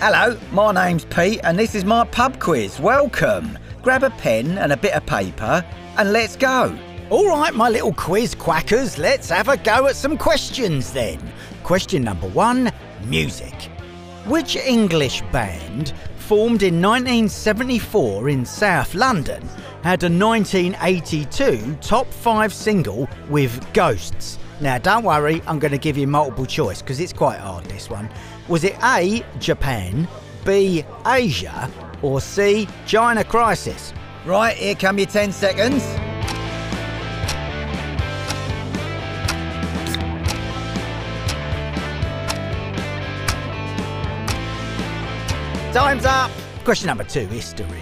Hello, my name's Pete, and this is my pub quiz. Welcome. Grab a pen and a bit of paper, and let's go. All right, my little quiz quackers, let's have a go at some questions then. Question number one music. Which English band, formed in 1974 in South London, had a 1982 top five single with Ghosts? Now, don't worry, I'm going to give you multiple choice because it's quite hard this one. Was it A, Japan, B, Asia, or C, China Crisis? Right, here come your 10 seconds. Time's up. Question number two history.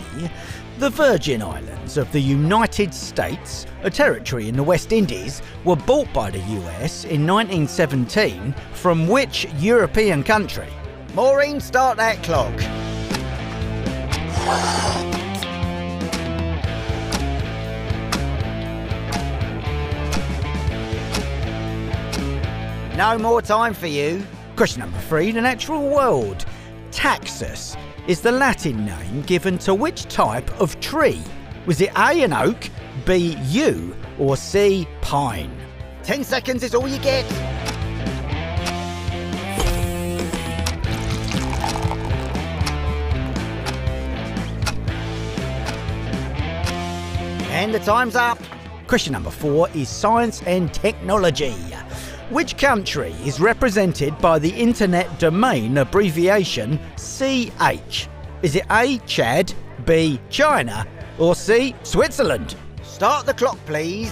The Virgin Islands of the United States, a territory in the West Indies, were bought by the US in 1917 from which European country? Maureen, start that clock. No more time for you. Question number three The natural world. Taxus is the Latin name given to which type of tree? Was it A, an oak, B, yew, or C, pine? 10 seconds is all you get. And the time's up. Question number four is science and technology. Which country is represented by the internet domain abbreviation CH? Is it A, Chad, B, China, or C, Switzerland? Start the clock, please.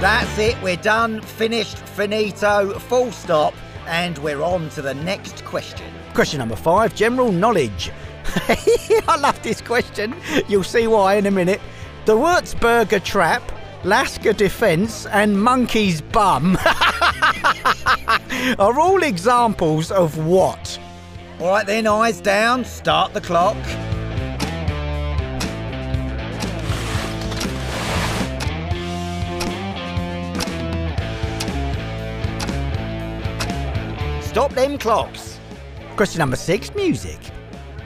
That's it, we're done, finished, finito, full stop, and we're on to the next question. Question number five general knowledge. I love this question. You'll see why in a minute. The Würzburger Trap, Lasker Defence, and Monkey's Bum are all examples of what? All right, then, eyes down, start the clock. Stop them clocks. Question number six music.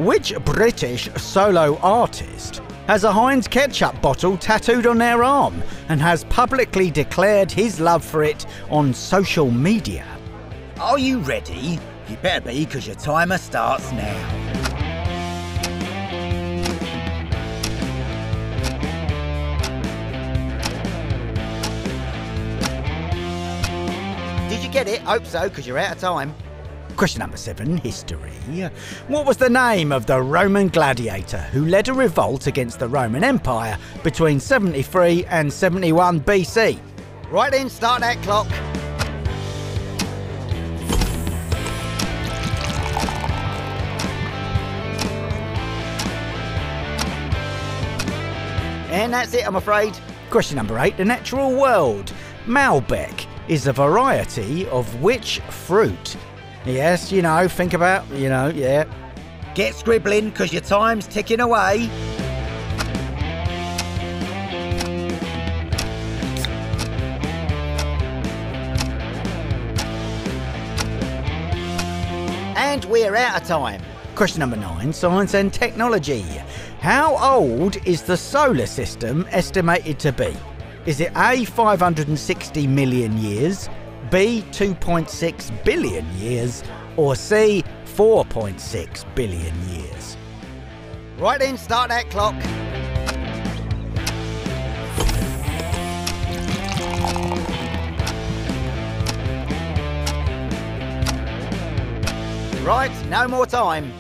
Which British solo artist has a Heinz ketchup bottle tattooed on their arm and has publicly declared his love for it on social media? Are you ready? You better be, because your timer starts now. Get it? Hope so, because you're out of time. Question number seven history. What was the name of the Roman gladiator who led a revolt against the Roman Empire between 73 and 71 BC? Right then, start that clock. And that's it, I'm afraid. Question number eight The natural world. Malbec is a variety of which fruit? Yes, you know, think about, you know, yeah. Get scribbling, because your time's ticking away. And we're out of time. Question number nine Science and technology. How old is the solar system estimated to be? Is it A, 560 million years, B, 2.6 billion years, or C, 4.6 billion years? Right then, start that clock. Right, no more time.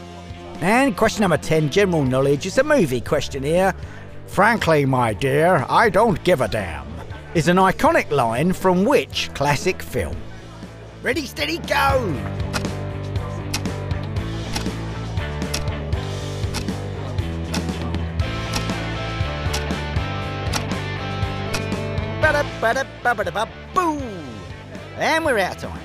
And question number 10 general knowledge It's a movie question here. Frankly, my dear, I don't give a damn. Is an iconic line from which classic film? Ready, steady, go! Boo! And we're out of time.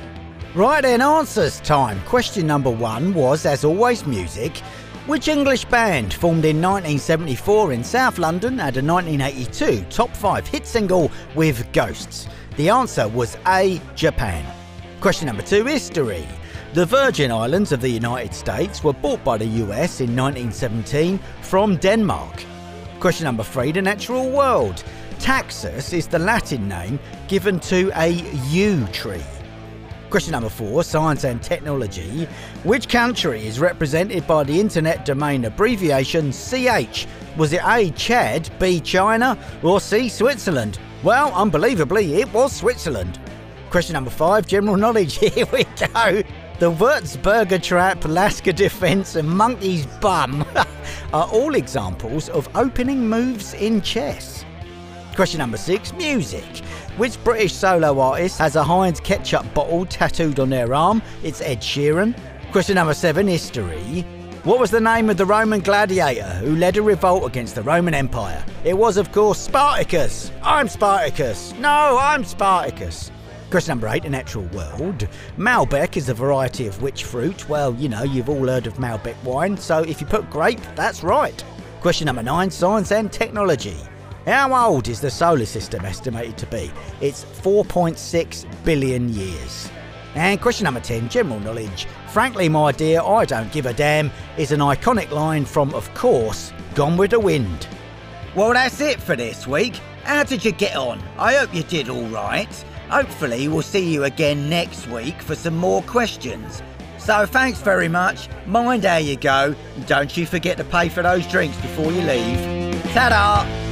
Right then, answers time. Question number one was, as always, music. Which English band, formed in 1974 in South London, had a 1982 top 5 hit single with Ghosts? The answer was A. Japan. Question number two History. The Virgin Islands of the United States were bought by the US in 1917 from Denmark. Question number three The natural world. Taxus is the Latin name given to a yew tree. Question number four Science and Technology. Which country is represented by the internet domain abbreviation CH? Was it A. Chad, B. China, or C. Switzerland? Well, unbelievably, it was Switzerland. Question number five General knowledge. Here we go. The Würzburger Trap, Lasker Defence, and Monkey's Bum are all examples of opening moves in chess. Question number six Music. Which British solo artist has a Heinz ketchup bottle tattooed on their arm? It's Ed Sheeran. Question number seven History. What was the name of the Roman gladiator who led a revolt against the Roman Empire? It was, of course, Spartacus. I'm Spartacus. No, I'm Spartacus. Question number eight, the natural world. Malbec is a variety of which fruit? Well, you know, you've all heard of Malbec wine, so if you put grape, that's right. Question number nine, science and technology. How old is the solar system estimated to be? It's 4.6 billion years. And question number 10, general knowledge. Frankly, my dear, I don't give a damn is an iconic line from, of course, Gone with the Wind. Well, that's it for this week. How did you get on? I hope you did all right. Hopefully, we'll see you again next week for some more questions. So, thanks very much. Mind how you go. Don't you forget to pay for those drinks before you leave. Ta da!